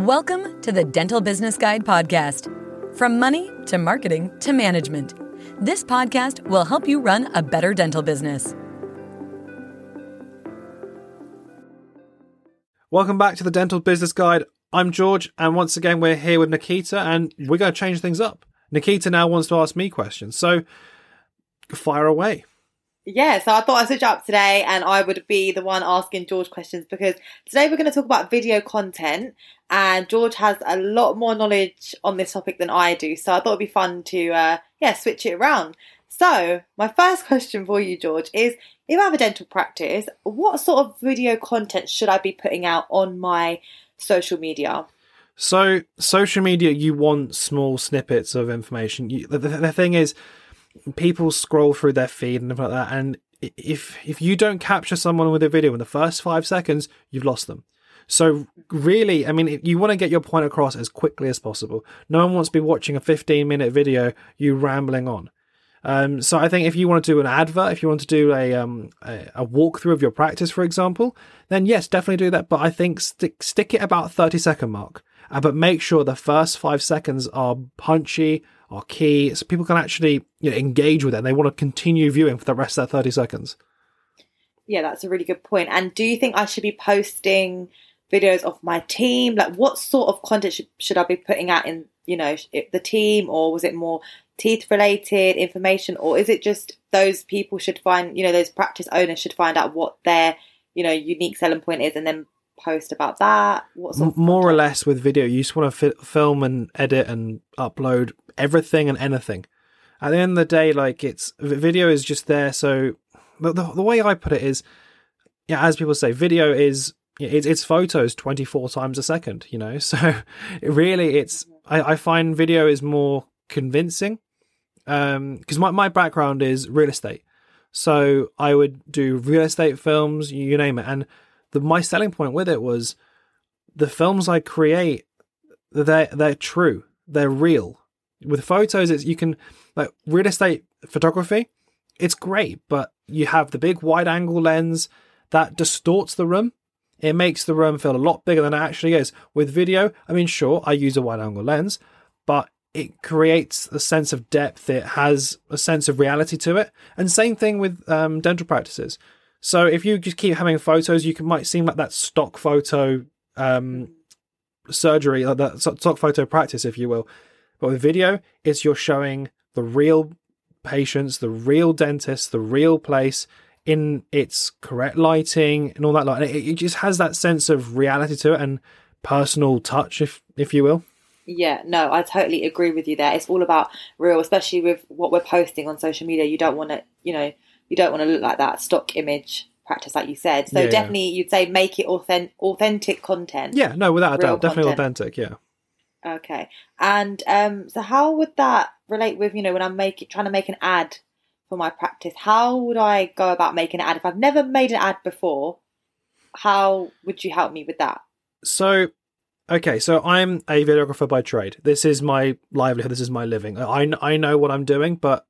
Welcome to the Dental Business Guide podcast. From money to marketing to management, this podcast will help you run a better dental business. Welcome back to the Dental Business Guide. I'm George, and once again, we're here with Nikita, and we're going to change things up. Nikita now wants to ask me questions, so fire away. Yeah, so I thought I'd switch up today and I would be the one asking George questions because today we're going to talk about video content and George has a lot more knowledge on this topic than I do. So I thought it'd be fun to, uh, yeah, switch it around. So my first question for you, George, is if I have a dental practice, what sort of video content should I be putting out on my social media? So, social media, you want small snippets of information. You, the, the, the thing is, people scroll through their feed and like that, and if if you don't capture someone with a video in the first five seconds, you've lost them. So really, I mean, you want to get your point across as quickly as possible. No one wants to be watching a 15 minute video, you rambling on. Um, so I think if you want to do an advert, if you want to do a, um, a, a walkthrough of your practice, for example, then yes, definitely do that. But I think stick stick it about 30 second mark. Uh, but make sure the first five seconds are punchy, are key, so people can actually you know, engage with it and they want to continue viewing for the rest of that 30 seconds. Yeah, that's a really good point. And do you think I should be posting videos of my team? Like, what sort of content should, should I be putting out in, you know, the team, or was it more teeth related information, or is it just those people should find, you know, those practice owners should find out what their, you know, unique selling point is and then post about that? What sort more or less with video, you just want to fi- film and edit and upload everything and anything. At the end of the day, like it's video is just there. So the, the, the way I put it is, yeah, as people say, video is it's, it's photos 24 times a second, you know? So really it's, I, I find video is more convincing. Um, cause my, my background is real estate. So I would do real estate films, you name it. And the, my selling point with it was the films I create, they're, they're true. They're real. With photos it's you can like real estate photography it's great but you have the big wide angle lens that distorts the room. It makes the room feel a lot bigger than it actually is. With video i mean sure i use a wide angle lens but it creates a sense of depth. It has a sense of reality to it. And same thing with um, dental practices so if you just keep having photos you can might seem like that stock photo um, surgery like that stock photo practice if you will but with video, it's you're showing the real patients, the real dentist, the real place in its correct lighting and all that. Like it, it just has that sense of reality to it and personal touch, if if you will. Yeah, no, I totally agree with you there. It's all about real, especially with what we're posting on social media. You don't want to, you know, you don't want to look like that stock image practice, like you said. So yeah, definitely, yeah. you'd say make it authentic, authentic content. Yeah, no, without a doubt, definitely content. authentic. Yeah. Okay. And um, so how would that relate with, you know, when I'm making trying to make an ad for my practice? How would I go about making an ad? If I've never made an ad before, how would you help me with that? So okay, so I'm a videographer by trade. This is my livelihood, this is my living. I I know what I'm doing, but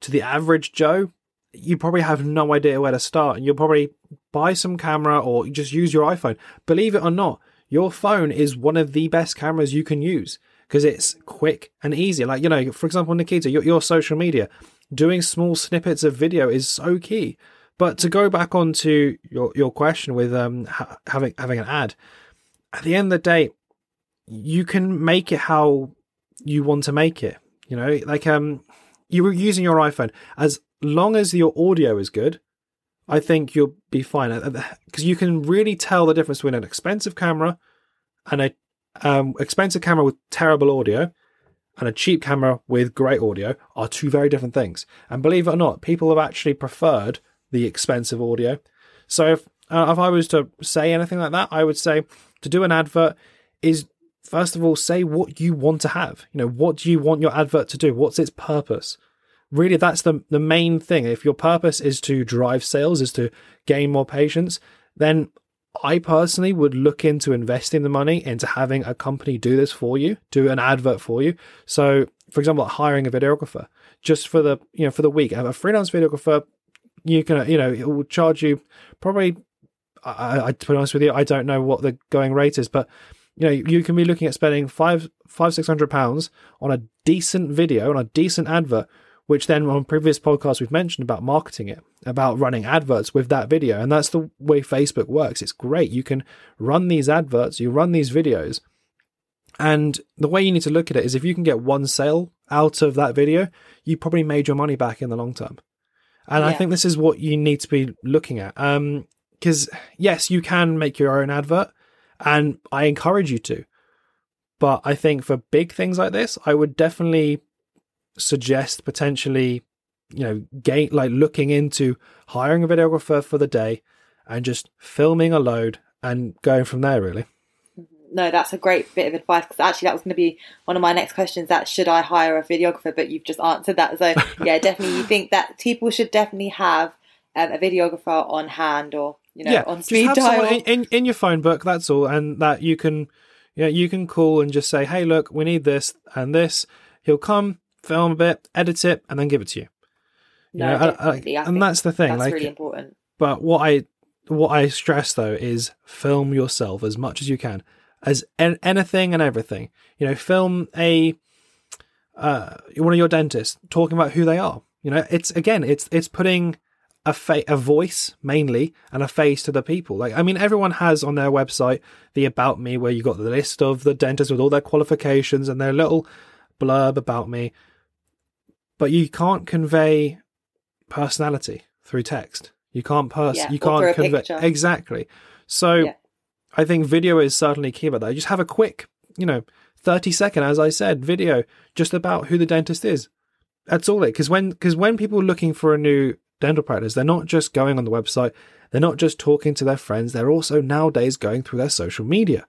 to the average Joe, you probably have no idea where to start. And you'll probably buy some camera or just use your iPhone. Believe it or not, your phone is one of the best cameras you can use because it's quick and easy. Like, you know, for example, Nikita, your, your social media, doing small snippets of video is so key. But to go back onto your, your question with um, ha- having having an ad, at the end of the day, you can make it how you want to make it. You know, like um, you were using your iPhone as long as your audio is good, I think you'll be fine because you can really tell the difference between an expensive camera and a um, expensive camera with terrible audio and a cheap camera with great audio are two very different things. And believe it or not, people have actually preferred the expensive audio. So if uh, if I was to say anything like that, I would say to do an advert is first of all say what you want to have. You know, what do you want your advert to do? What's its purpose? really that's the the main thing. If your purpose is to drive sales, is to gain more patients, then I personally would look into investing the money into having a company do this for you, do an advert for you. So, for example, hiring a videographer just for the you know for the week. Have a freelance videographer. You can you know it will charge you probably. I, I to be honest with you, I don't know what the going rate is, but you know, you can be looking at spending five, five, six hundred pounds on a decent video, on a decent advert, which then on previous podcasts we've mentioned about marketing it, about running adverts with that video. And that's the way Facebook works. It's great. You can run these adverts, you run these videos. And the way you need to look at it is if you can get one sale out of that video, you probably made your money back in the long term. And I think this is what you need to be looking at. Um, because yes, you can make your own advert, and I encourage you to. But I think for big things like this, I would definitely suggest potentially, you know, gain like looking into hiring a videographer for the day and just filming a load and going from there. Really, No, that's a great bit of advice because actually that was going to be one of my next questions. That should I hire a videographer? But you've just answered that. So yeah, definitely. You think that people should definitely have um, a videographer on hand or you know on just speed have dial. in, in in your phone book. That's all, and that you can, you know, you can call and just say, "Hey, look, we need this and this." He'll come, film a bit, edit it, and then give it to you. You no, know, I- I- I and that's the thing. That's like, really important. but what I what I stress though is film yourself as much as you can, as an, anything and everything. You know, film a uh, one of your dentists talking about who they are. You know, it's again, it's it's putting a fa- a voice mainly and a face to the people. Like, I mean, everyone has on their website the about me where you got the list of the dentists with all their qualifications and their little blurb about me. But you can't convey personality through text. You can't pers- Yeah, you can't convey picture. exactly. So Yeah. I think video is certainly key about that. Just have a quick, you know, 30 second, as I said, video just about who the dentist is. That's all it. Because when, because when people are looking for a new dental practice, they're not just going on the website. They're not just talking to their friends. They're also nowadays going through their social media.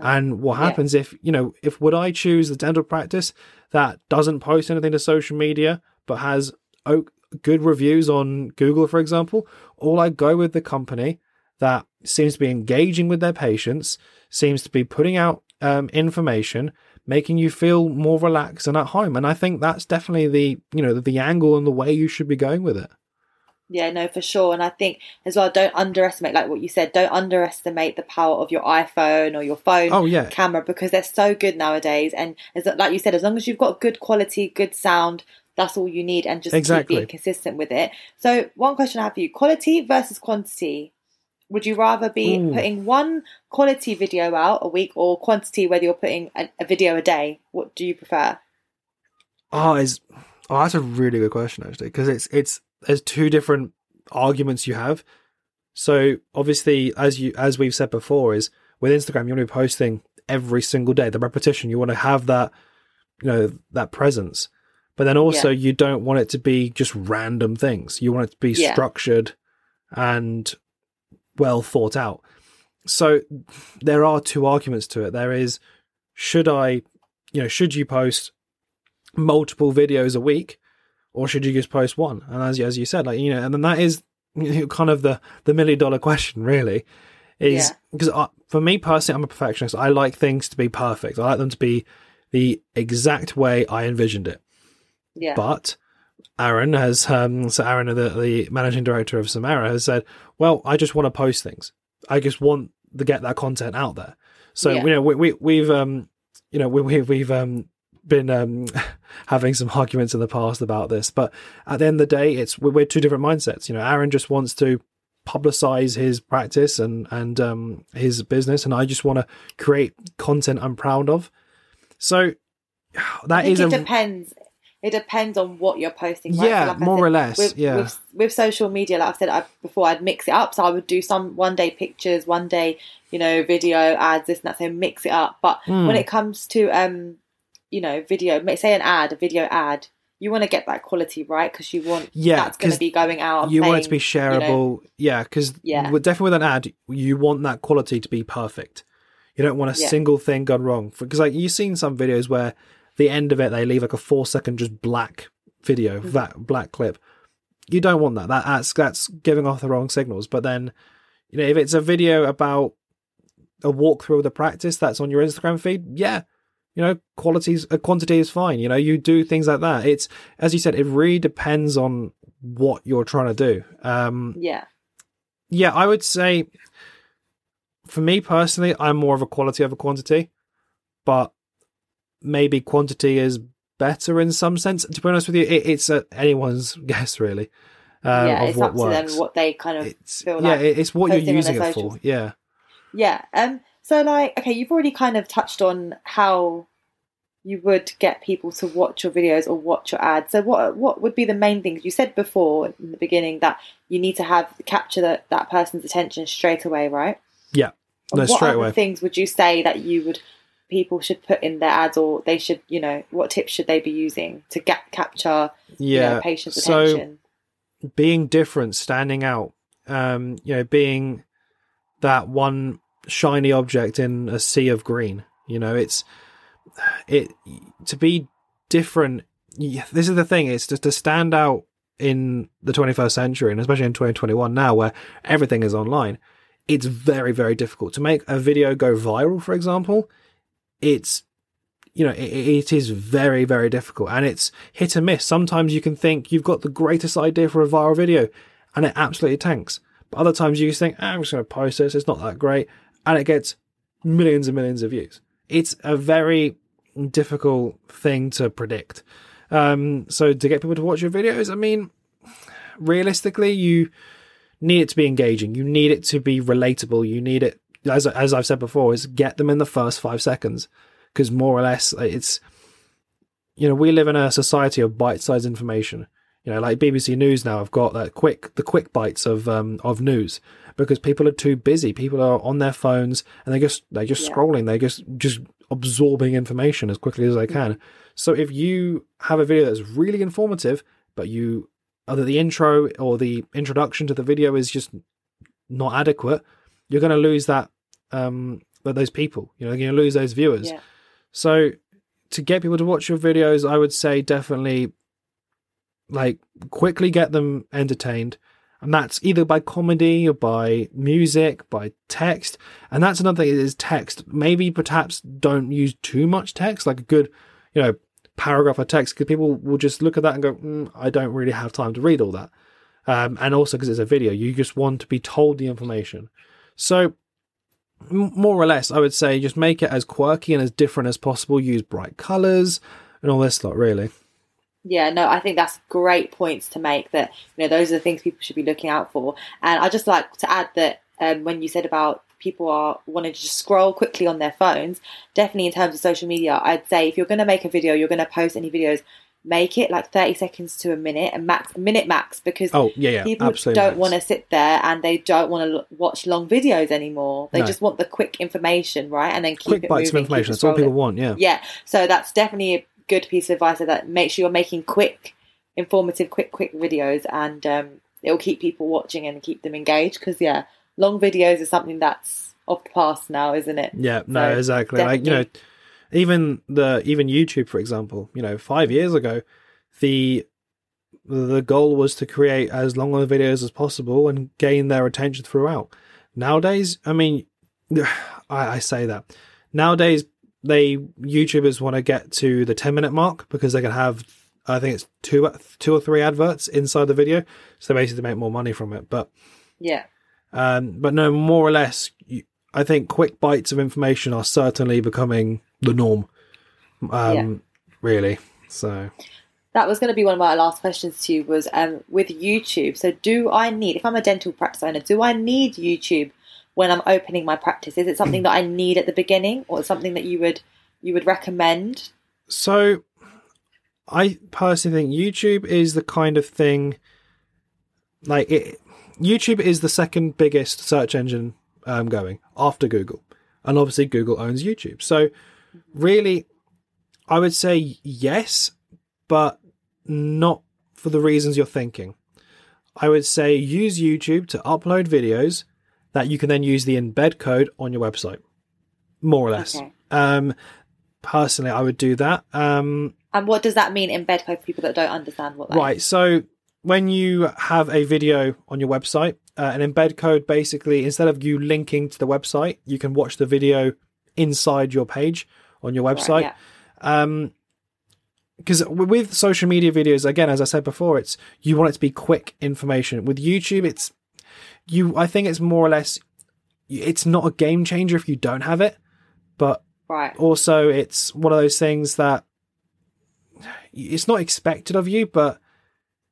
And what Yeah. happens if, you know, if would I choose the dental practice that doesn't post anything to social media, but has o- good reviews on Google, for example, or I go with the company that seems to be engaging with their patients, seems to be putting out um, information, making you feel more relaxed and at home. And I think that's definitely the, you know, the, the angle and the way you should be going with it. Yeah, no, for sure. And I think as well, don't underestimate, like what you said, don't underestimate the power of your iPhone or your phone Oh, yeah. camera because they're so good nowadays. And as like you said, as long as you've got good quality, good sound, that's all you need, and just Exactly. keep being consistent with it. So, one question I have for you: quality versus quantity. Would you rather be Ooh. putting one quality video out a week or quantity, whether you're putting a, a video a day? What do you prefer? Oh, is oh, that's a really good question actually, because it's it's there's two different arguments you have. So obviously, as you as we've said before, is with Instagram you want to be posting every single day. The repetition you want to have that, you know, that presence. But then also Yeah. you don't want it to be just random things. You want it to be Yeah. structured and well thought out. So there are two arguments to it. There is should I, you know, should you post multiple videos a week or should you just post one? And as as you said, like you know, and then that is kind of the the million dollar question, really, is because I, for me personally, I'm a perfectionist. I like things to be perfect. I like them to be the exact way I envisioned it. Yeah, But Aaron has, um, so Aaron, the, the managing director of Samara, has said, "Well, I just want to post things. I just want to get that content out there." So Yeah. you know, we, we we've um, you know, we, we we've um been um having some arguments in the past about this, but at the end of the day, it's we're, we're two different mindsets. You know, Aaron just wants to publicize his practice and and um his business, and I just want to create content I'm proud of. So that is it a depends. It depends on what you're posting. Right? Yeah, like more said, or less, With, yeah. With, with social media, like I've said I, before, I'd mix it up. So I would do some one day pictures, one day, you know, video ads, this and that. So mix it up. But Hmm. when it comes to, um, you know, video, say an ad, a video ad, you want to get that quality right because you want Yeah, that's going to be going out. you want it to be playing, you know, shareable yeah because Yeah. with, definitely with an ad you want that quality to be perfect you don't want a Yeah. single thing gone wrong because like you've seen some videos where the end of it they leave like a four second just black video Mm-hmm. that black clip you don't want that. that that's that's giving off the wrong signals but then you know if it's a video about a walkthrough of the practice that's on your instagram feed yeah you know qualities uh, quantity is fine you know you do things like that it's as you said it really depends on what you're trying to do um Yeah, yeah i would say for me personally, I'm more of a quality over quantity, but maybe quantity is better in some sense. To be honest with you, it, it's uh, anyone's guess really. Um, yeah, of it's what up to works. them what they kind of it's feel yeah, like it- it's what you're using it for. Yeah. Yeah. Um. So, like, okay, you've already kind of touched on how you would get people to watch your videos or watch your ads. So, what what would be the main things you said before in the beginning that you need to have capture that that person's attention straight away, right? Yeah. No, what straight away. things would you say that you would people should put in their ads, or they should, you know, what tips should they be using to get capture, you Yeah. know, patients' so attention? being different, standing out, um, you know, being that one shiny object in a sea of green. You know, it's it to be different. This is the thing. It's just to stand out in the 21st century, and especially in 2021 now, where everything is online. It's very, very difficult to make a video go viral. For example, it's you know, it, it is very, very difficult and it's hit and miss. Sometimes you can think you've got the greatest idea for a viral video and it absolutely tanks. But other times you just think, "Ah, I'm just going to post this, it's not that great. And it gets millions and millions of views. It's a very difficult thing to predict. Um, so to get people to watch your videos, I mean, realistically, you need it to be engaging. You need it to be relatable. You need it, as, as I've said before, is get them in the first five seconds because more or less it's you know we live in a society of bite-sized information you know like bbc news now I've got that quick the quick bites of um of news because people are too busy. People are on their phones and they just they're just Yeah. scrolling. They're just just absorbing information as quickly as they can. So if you have a video that's really informative but you either the intro or the introduction to the video is just not adequate you're going to lose that um those people. You know you're going to lose those viewers. Yeah. so to get people to watch your videos, I would say definitely like quickly get them entertained. And that's either by comedy or by music, by text. And that's another thing is text. Maybe perhaps don't use too much text, like a good, you know, paragraph of text, because people will just look at that and go, mm, I don't really have time to read all that. Um, and also because it's a video, you just want to be told the information. So more or less, I would say just make it as quirky and as different as possible. Use bright colors and all this lot, really. Yeah, no, I think that's great points to make. That you know, those are the things people should be looking out for. And I just like to add that um, when you said about people are wanting to just scroll quickly on their phones, definitely in terms of social media, I'd say if you're going to make a video, you're going to post any videos, make it like thirty seconds to a minute, and max minute max, because Oh yeah, yeah, people absolutely. don't want to sit there and they don't want to watch long videos anymore. They No. just want the quick information, right? And then keep quick it bites of moving, keep information. That's all people want. Yeah, Yeah, so that's definitely a good piece of advice. That make sure you're making quick, informative, quick, quick videos, and um, it'll keep people watching and keep them engaged. Because yeah, long videos is something that's of the past now, isn't it? yeah, no, So, exactly. Like you know, even the even YouTube, for example, you know, five years ago, the the goal was to create as long of videos as possible and gain their attention throughout. Nowadays, I mean, I, I say that nowadays they YouTubers want to get to the ten minute mark because they can have I think it's two two or three adverts inside the video, so they basically make more money from it. But Yeah, um, but no, more or less, you- I think quick bites of information are certainly becoming the norm. Um, Yeah. Really. So, that was going to be one of my last questions to you. Was um, with YouTube. So, do I need if I'm a dental practice owner? Do I need YouTube when I'm opening my practice? Is it something that I need at the beginning, or something that you would you would recommend? so I personally think YouTube is the kind of thing like it. YouTube is the second biggest search engine um, going after Google, and obviously Google owns YouTube. So, really, I would say yes, but not for the reasons you're thinking. I would say use YouTube to upload videos that you can then use the embed code on your website, more or less. Okay. Um, personally, I would do that. Um, And what does that mean? Embed code for people that don't understand what that Right. So when you have a video on your website, uh, an embed code basically, instead of you linking to the website, you can watch the video inside your page on your Right, website. yeah. Um, because with social media videos, again, as I said before, it's you want it to be quick information. With YouTube, it's you. I think it's more or less. it's not a game changer if you don't have it, but Right. also it's one of those things that it's not expected of you, but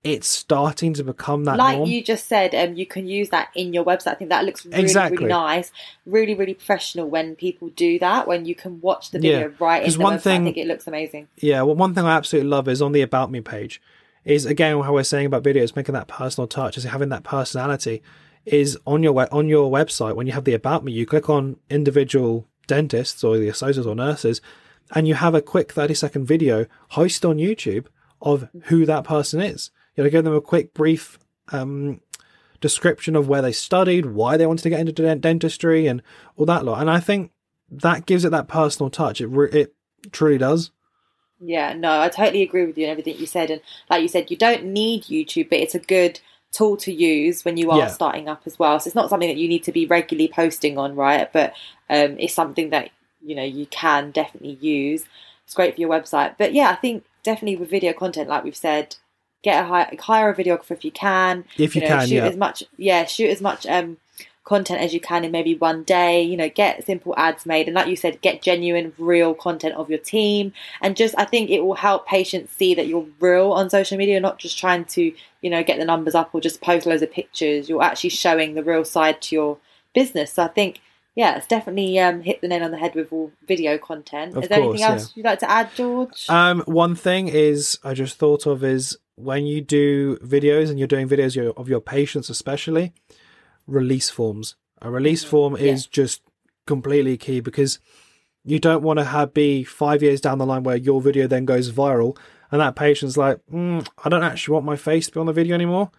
it's starting to become that like norm. you just said, um, you can use that in your website. I think that looks really, Exactly. really nice, really, really professional when people do that. When you can watch the Yeah. video right in the one website, thing- I think it looks amazing. Yeah, well, one thing I absolutely love is on the About Me page, is again how we're saying about videos, making that personal touch, is having that personality. Is on your on your website when you have the About Me, you click on individual dentists or the associates or nurses, and you have a quick thirty second video hosted on YouTube of who that person is. You know, give them a quick brief um, description of where they studied, why they wanted to get into dent- dentistry, and all that lot. And I think that gives it that personal touch. It re- it truly does. Yeah, no, I totally agree with you and everything you said. And like you said, you don't need YouTube, but it's a good tool to use when you are Yeah. starting up as well. So it's not something that you need to be regularly posting on, right? But um, it's something that you know you can definitely use. It's great for your website. But yeah, I think definitely with video content, like we've said, get a hire, hire a videographer if you can. If you know, can, shoot yeah. as much. Yeah, shoot as much um, content as you can in maybe one day. You know, get simple ads made, and like you said, get genuine, real content of your team, and just I think it will help patients see that you're real on social media, not just trying to you know get the numbers up or just post loads of pictures. You're actually showing the real side to your business. So I think. Yeah, it's definitely um, hit the nail on the head with all video content. Of Is there course, anything else you'd like to add, George? Um, one thing is I just thought of is when you do videos and you're doing videos your- of your patients, especially release forms. A release form is just completely key because you don't want to have be five years down the line where your video then goes viral and that patient's like, mm, I don't actually want my face to be on the video anymore.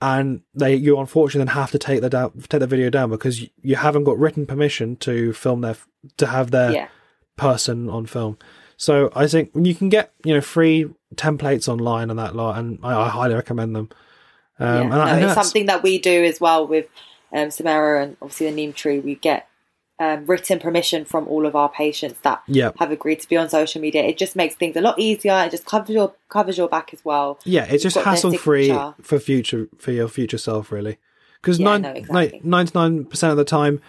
And they, you unfortunately then have to take the down, take the video down because you, you haven't got written permission to film their, to have their yeah. person on film. So I think you can get you know free templates online and that lot, and I, I highly recommend them. Um, yeah, and no, it's that's- something that we do as well with um, Samara and obviously the Neem Tree. We get um, written permission from all of our patients that Yeah. have agreed to be on social media. It just makes things a lot easier. It just covers your covers your back as well. Yeah, it's just hassle free for future for your future self, really. Because Yeah, nine no, exactly. ninety nine percent of the time,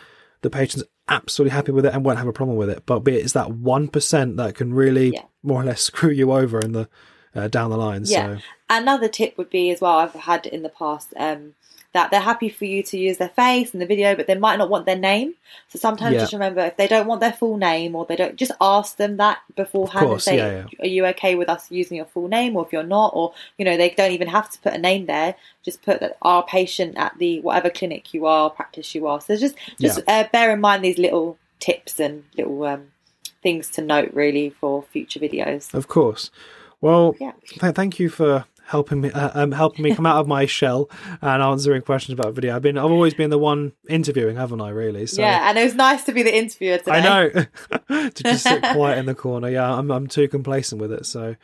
the patient's absolutely happy with it and won't have a problem with it. But it's that one percent that can really Yeah. more or less screw you over in the uh, down the line. Yeah. So Another tip would be as well. I've had in the past um, that they're happy for you to use their face in the video, but they might not want their name. So sometimes Yeah. just remember if they don't want their full name or they don't, just ask them that beforehand course, say, yeah, "Are you okay with us using your full name?" Or if you're not, or you know, they don't even have to put a name there. Just put that our patient at the whatever clinic you are, practice you are. So just just uh, bear in mind these little tips and little um, things to note really for future videos. Of course. Well, Yeah. th- thank you for helping me uh, um, helping me come out of my shell and answering questions about video. I've been I've always been the one interviewing, haven't I? Really? So Yeah, and it was nice to be the interviewer today. I know to just sit quiet in the corner. Yeah, I'm I'm too complacent with it. So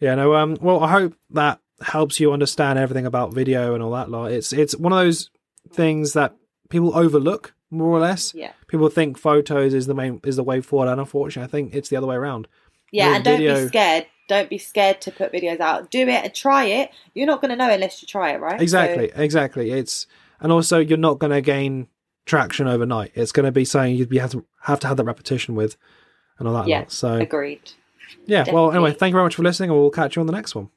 yeah, no. Um. Well, I hope that helps you understand everything about video and all that lot. It's it's one of those things that people overlook more or less. Yeah. People think photos is the main is the way forward, and unfortunately, I think it's the other way around. Yeah, and don't be scared. Don't be scared to put videos out. Do it and try it. You're not going to know unless you try it, right? Exactly, So, exactly. It's and also you're not going to gain traction overnight. It's going to be something you'd be have to have to have that repetition with, and all that. Yeah, lot. So agreed. yeah. Well, anyway, thank you very much for listening, and we'll catch you on the next one.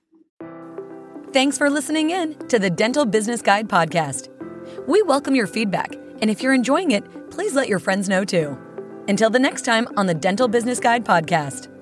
Thanks for listening in to the Dental Business Guide podcast. We welcome your feedback, and if you're enjoying it, please let your friends know too. Until the next time on the Dental Business Guide podcast.